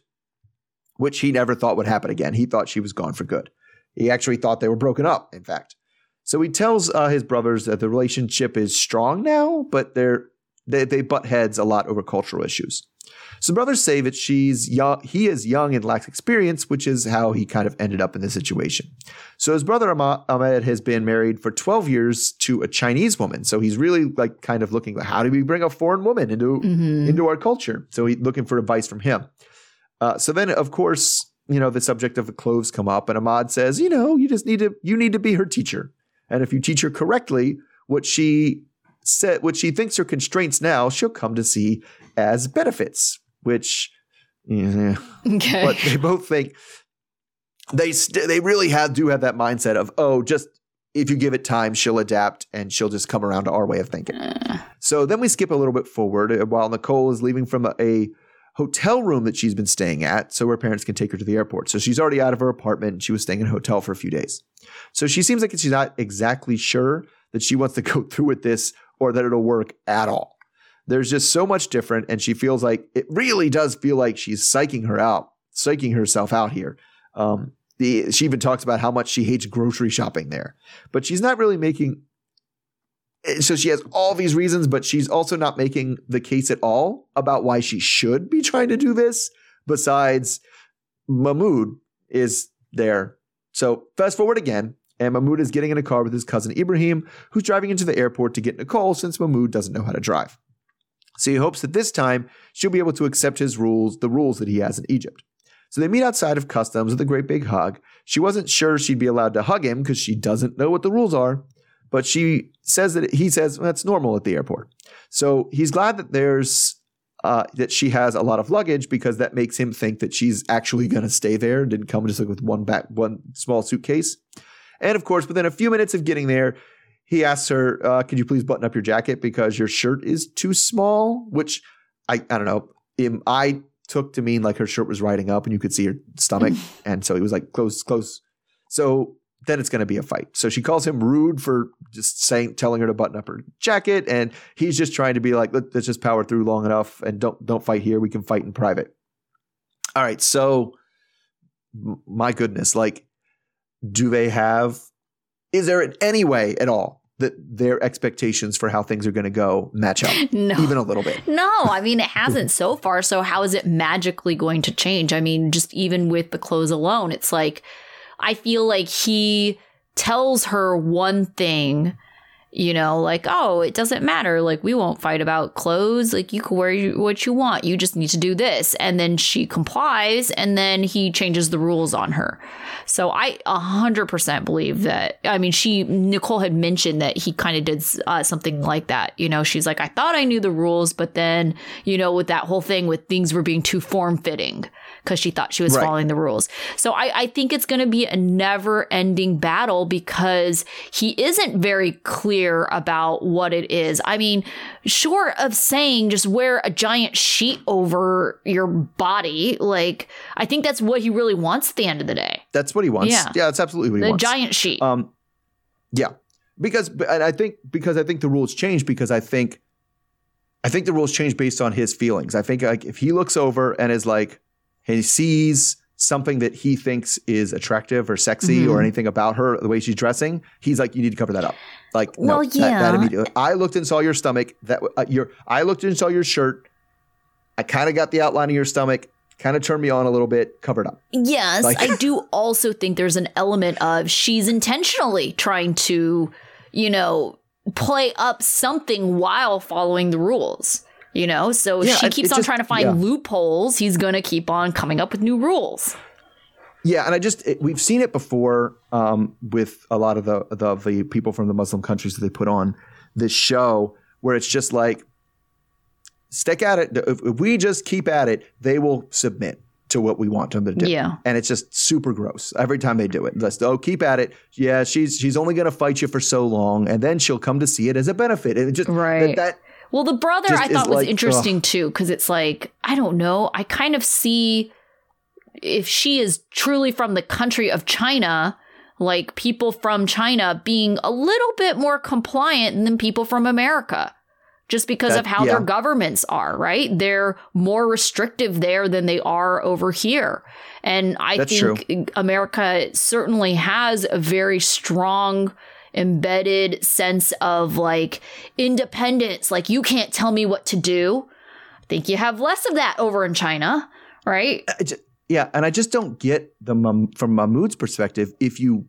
C: which he never thought would happen again. He thought she was gone for good. He actually thought they were broken up, in fact. So he tells uh, his brothers that the relationship is strong now, but they're, they, they butt heads a lot over cultural issues. So brothers say that she's young, he is young and lacks experience, which is how he kind of ended up in this situation. So his brother Ahmed has been married for 12 years to a Chinese woman. So he's really like kind of looking, how do we bring a foreign woman into
D: Mhm.
C: into our culture? So he's looking for advice from him. Uh, so then, of course, you know the subject of the clothes come up, and Ahmad says, you know, you just need to you need to be her teacher, and if you teach her correctly, what she said, what she thinks are constraints now, she'll come to see as benefits. Which, yeah,
D: Okay.
C: but they both think they st- they really have do have that mindset of oh just if you give it time she'll adapt and she'll just come around to our way of thinking
D: Uh,
C: so then we skip a little bit forward uh, while nicole is leaving from a, a hotel room that she's been staying at so her parents can take her to the airport. So she's already out of her apartment and she was staying in a hotel for a few days. So she seems like she's not exactly sure that she wants to go through with this or that it'll work at all. There's just so much different and she feels like it really does feel like she's psyching her out psyching herself out here. Um, the, she even talks about how much she hates grocery shopping there. But she's not really making Eh, so she has all these reasons but she's also not making the case at all about why she should be trying to do this besides mahmoud is there so fast forward again and mahmoud is getting in a car with his cousin ibrahim who's driving into the airport to get nicole since mahmoud doesn't know how to drive so he hopes that this time she'll be able to accept his rules, the rules that he has in Egypt. So they meet outside of customs with a great big hug. She wasn't sure she'd be allowed to hug him because she doesn't know what the rules are, but she says that he says well, that's normal at the airport. So he's glad that there's uh, that she has a lot of luggage because that makes him think that she's actually going to stay there and didn't come just like with one back one small suitcase. And of course, within a few minutes of getting there, he asks her, uh, "Could you please button up your jacket because your shirt is too small?" Which I I don't know. I took to mean like her shirt was riding up and you could see her stomach, and so he was like, "Close, close." So then it's going to be a fight. So she calls him rude for just saying, telling her to button up her jacket, and he's just trying to be like, Let, "Let's just power through long enough and don't don't fight here. We can fight in private." All right, so my goodness, like, do they have? Is there in any way at all that their expectations for how things are going to go match up,
D: no.
C: even a little bit?
D: No, I mean, it hasn't so far. So, how is it magically going to change? I mean, just even with the clothes alone, it's like, I feel like he tells her one thing you know, like, oh, it doesn't matter. Like, we won't fight about clothes. Like, you can wear what you want. You just need to do this. And then she complies, and then he changes the rules on her. So I 100% believe that. I mean, she, Nicole had mentioned that he kind of did uh, something like that. You know, she's like, I thought I knew the rules, but then, you know, with that whole thing with things were being too form fitting because she thought she was
C: Right.
D: following the rules. So I, I think it's going to be a never ending battle because he isn't very clear about what it is. I mean, short of saying just wear a giant sheet over your body, like, I think that's what he really wants at the end of the day.
C: That's what he wants.
D: Yeah.
C: Yeah, that's absolutely what he
D: The
C: wants.
D: The giant sheet.
C: Um, yeah, because and I think because I think the rules change because I think I think the rules change based on his feelings. I think like if he looks over and is like he sees something that he thinks is attractive or sexy
D: Mhm.
C: or anything about her, the way she's dressing, he's like, you need to cover that up. Like, no,
D: Well,
C: that, that
D: yeah.
C: immediately. I looked and saw your stomach. That uh, your I looked and saw your shirt. I kind of got the outline of your stomach. Kind of turned me on a little bit. Covered up.
D: Yes,
C: Like-
D: I do also think there's an element of she's intentionally trying to, you know, play up something while following the rules. You know, so
C: Yeah,
D: she keeps on
C: just-
D: trying to find
C: yeah.
D: loopholes. He's going to keep on coming up with new rules.
C: Yeah, and I just it, we've seen it before um, with a lot of the, the the people from the Muslim countries that they put on this show, where it's just like stick at it. If, if we just keep at it, they will submit to what we want them to do.
D: Yeah.
C: and it's just super gross every time they do it. Just oh, keep at it. Yeah, she's she's only going to fight you for so long, and then she'll come to see it as a benefit. And it just
D: Right.
C: that, that
D: Well, the brother
C: Just
D: I thought was
C: like,
D: interesting too, because it's like, I don't know. I kind of see if she is truly from the country of China, like people from China being a little bit more compliant than people from America. Just because
C: That-
D: of how
C: yeah.
D: their governments are, right? They're more restrictive there than they are over here. And I
C: That's
D: think America certainly has a very strong embedded sense of like independence. Like, you can't tell me what to do. I think you have less of that over in China, right?
C: I ju- yeah, and I just don't get the from Mahmoud's perspective. If you,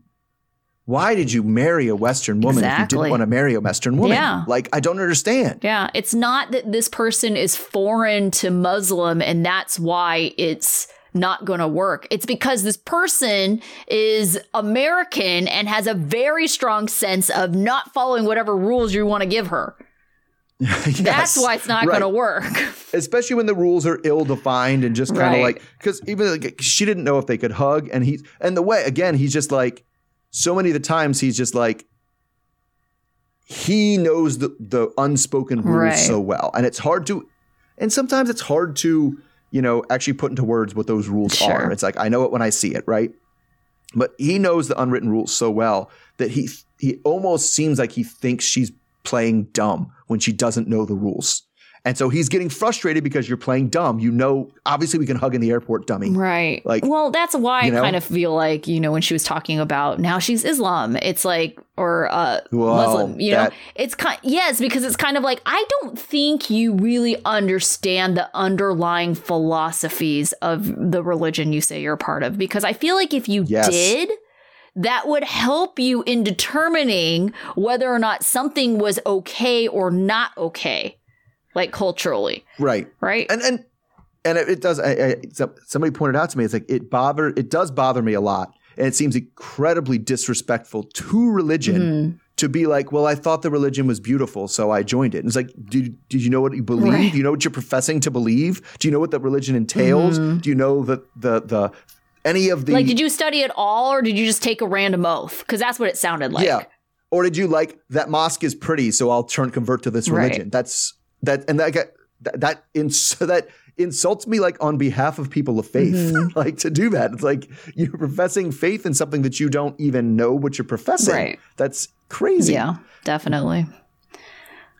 C: why did you marry a Western woman if you didn't want to marry a Western woman?
D: Yeah.
C: Like I don't understand.
D: Yeah. It's not that this person is foreign to Muslim and that's why it's not going to work. It's because this person is American and has a very strong sense of not following whatever rules you want to give her. That's why it's not
C: right.
D: going to work.
C: Especially when the rules are ill defined and just kind of
D: Right.
C: like because even like, she didn't know if they could hug, and he and the way again he's just like so many of the times he's just like he knows the the unspoken rules
D: Right.
C: so well, and it's hard to, and sometimes it's hard to you know actually put into words what those rules
D: Sure.
C: are. It's like I know it when I see it, right? But he knows the unwritten rules so well that he he almost seems like he thinks she's playing dumb when she doesn't know the rules. And so he's getting frustrated because you're playing dumb. You know, obviously we can hug in the airport, dummy.
D: Right.
C: Like,
D: well, that's why
C: you know?
D: I kind of feel like, you know, when she was talking about now she's Islam, it's like, or uh,
C: Well,
D: Muslim, you
C: that-
D: know, it's kind, yes, because it's kind of like, I don't think you really understand the underlying philosophies of the religion you say you're part of. Because I feel like if you
C: Yes.
D: did, that would help you in determining whether or not something was okay or not okay, like culturally,
C: Right.
D: right?
C: And and and it, it does. I, I, somebody pointed out to me. It's like it bother. It does bother me a lot, and it seems incredibly disrespectful to religion
D: Mm-hmm.
C: to be like, "Well, I thought the religion was beautiful, so I joined it." And it's like, did did you know what you believe?
D: Right.
C: Do you know what you're professing to believe? Do you know what that religion entails? Do you know the the the any of the
D: Mm-hmm. like, did you study at all, or did you just take a random oath? Because that's what it sounded like.
C: Yeah. Or did you like that mosque is pretty, so I'll turn convert to this
D: Right.
C: religion? That's that, and that that that, ins- that insults me like on behalf of people of faith,
D: Mm-hmm.
C: like to do that. It's like you're professing faith in something that you don't even know what you're professing.
D: Right.
C: That's crazy.
D: Yeah, definitely.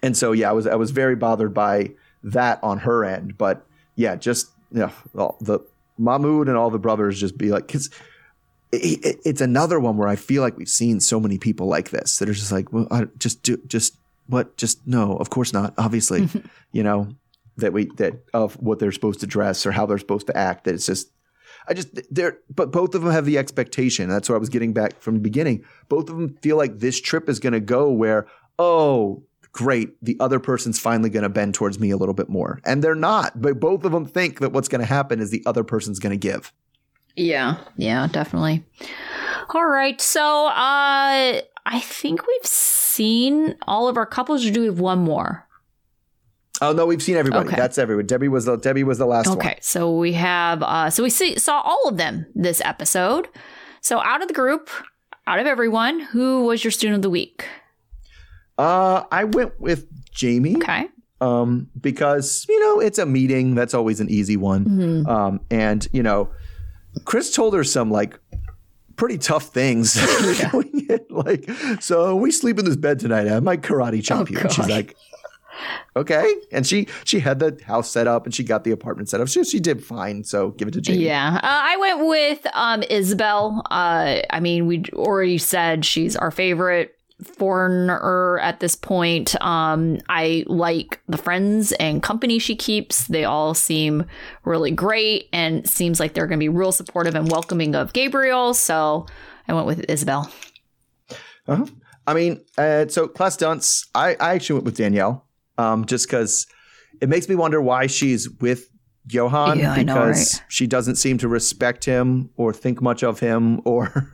C: And so yeah, I was I was very bothered by that on her end, but yeah, just you know, the Mahmoud and all the brothers just be like because. It, it- it's another one where I feel like we've seen so many people like this that are just like, well, I, just do, just what, just no, of course not. Obviously, you know that we that of what they're supposed to dress or how they're supposed to act. That it's just, I just they're, but both of them have the expectation. That's what I was getting back from the beginning. Both of them feel like this trip is going to go where oh, great, the other person's finally going to bend towards me a little bit more. And they're not, but both of them think that what's going to happen is the other person's going to give.
D: Yeah, yeah, definitely. All right, so uh, I think we've seen all of our couples, or do we have one more?
C: Oh no, we've seen everybody.
D: Okay.
C: That's everyone. Debbie was the Debbie was the last one.
D: Okay, so we have, uh, so we see, saw all of them this episode. So out of the group, out of everyone, who was your student of the week?
C: Uh, I went with Jamie.
D: Okay.
C: Um, because you know it's a meeting. That's always an easy one.
D: Mm-hmm.
C: Um, and you know, Chris told her some like pretty tough things. in, like, so we sleep in this bed tonight. I might karate chop
D: Oh,
C: you. And she's like, okay. And she she had the house set up and she got the apartment set up. She she did fine. So give it to Jamie.
D: Yeah, uh, I went with um, Isabel. Uh, I mean, we already said she's our favorite foreigner at this point. Um, I like the friends and company she keeps. They all seem really great and seems like they're going to be real supportive and welcoming of Gabriel. So I went with Isabel.
C: Uh-huh. I mean, uh, so class dunce. I, I actually went with Danielle, um, just because it makes me wonder why she's with Yohan
D: Yeah, I know,
C: because
D: right?
C: she doesn't seem to respect him or think much of him or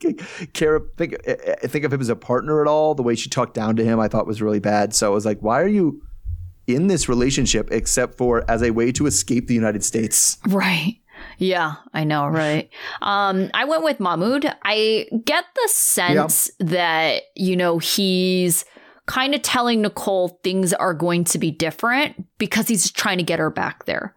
C: care think uh, think of him as a partner at all. The way she talked down to him, I thought was really bad. So I was like, why are you in this relationship except for as a way to escape the United States?
D: Right. Yeah, I know, right? Um, I went with Mahmoud. I get the sense that, you know, he's kind of telling Nicole things are going to be different because he's trying to get her back there.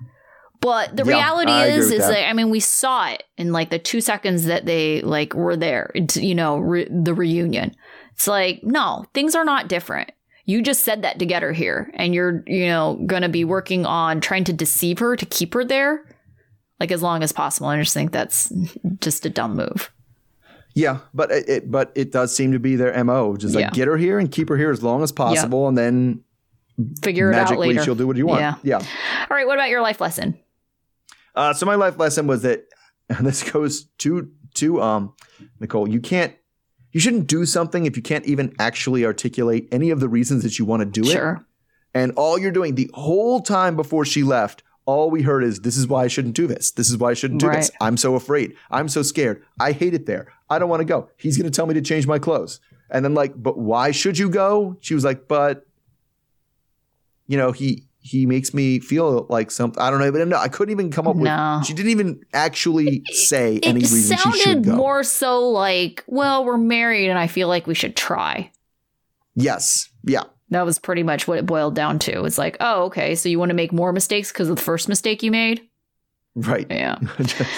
D: But the
C: Yeah,
D: reality
C: I
D: is, is
C: that.
D: that I mean, we saw it in like the two seconds that they like were there. It's, you know, re- the reunion. It's like no, things are not different. You just said that to get her here, and you're, you know, gonna be working on trying to deceive her to keep her there, like as long as possible. I just think that's just a dumb move.
C: Yeah, but it, it but it does seem to be their mo. Just like
D: Yeah.
C: get her here and keep her here as long as possible, and then
D: Figure it out later.
C: she'll do what you want.
D: Yeah.
C: yeah.
D: All right. What about your life lesson?
C: Uh, so my life lesson was that, and this goes to to um Nicole. You can't, you shouldn't do something if you can't even actually articulate any of the reasons that you want to do it.
D: Sure.
C: And all you're doing the whole time before she left, all we heard is, "This is why I shouldn't do this. This is why I shouldn't do this. I'm so afraid. I'm so scared. I hate it there. I don't want to go. He's going to tell me to change my clothes." And then like, "But why should you go?" She was like, "But you know, he he makes me feel like something. I don't know, but no, I couldn't even come up
D: No.
C: with. She didn't even actually say any
D: it
C: reason she should
D: sounded
C: go.
D: more so like, well, we're married, and I feel like we should try.
C: yes, yeah,
D: That was pretty much what it boiled down to. It's like, oh, okay, so you want to make more mistakes because of the first mistake you made?
C: right.
D: Yeah.
C: Just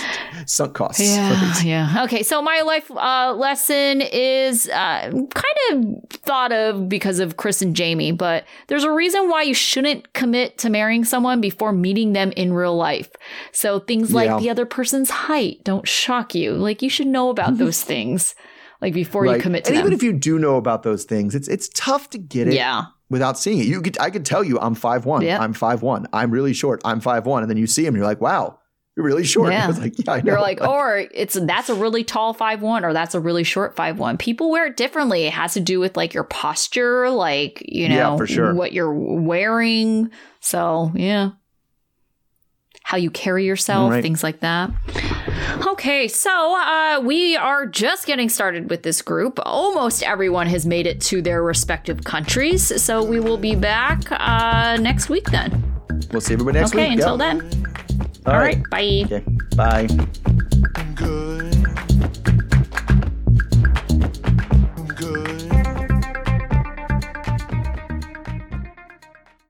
C: sunk costs.
D: Yeah,
C: Right.
D: yeah. Okay, so my life uh, lesson is uh, kind of thought of because of Chris and Jamie, but there's a reason why you shouldn't commit to marrying someone before meeting them in real life. So things like
C: Yeah.
D: the other person's height don't shock you. Like you should know about those things, like before you commit to
C: and
D: them.
C: even if you do know about those things, it's it's tough to get it
D: yeah,
C: without seeing it. You could I could tell you I'm five one.
D: Yeah.
C: I'm five one. I'm really short. I'm five one. And then you see him, and you're like, wow, you're really short.
D: Yeah.
C: Like, yeah, I know.
D: You're like, or it's that's a really tall five one, or that's a really short five one. People wear it differently. It has to do with like your posture, like you know,
C: Yeah, for sure.
D: what you're wearing. So yeah, how you carry yourself,
C: right.
D: things like that. Okay, so uh, we are just getting started with this group. Almost everyone has made it to their respective countries, so we will be back uh, next week then.
C: We'll see everybody next
D: okay,
C: week.
D: Okay,
C: until
D: then.
C: All,
D: All
C: right.
D: right. Bye.
C: Okay. Bye. Good.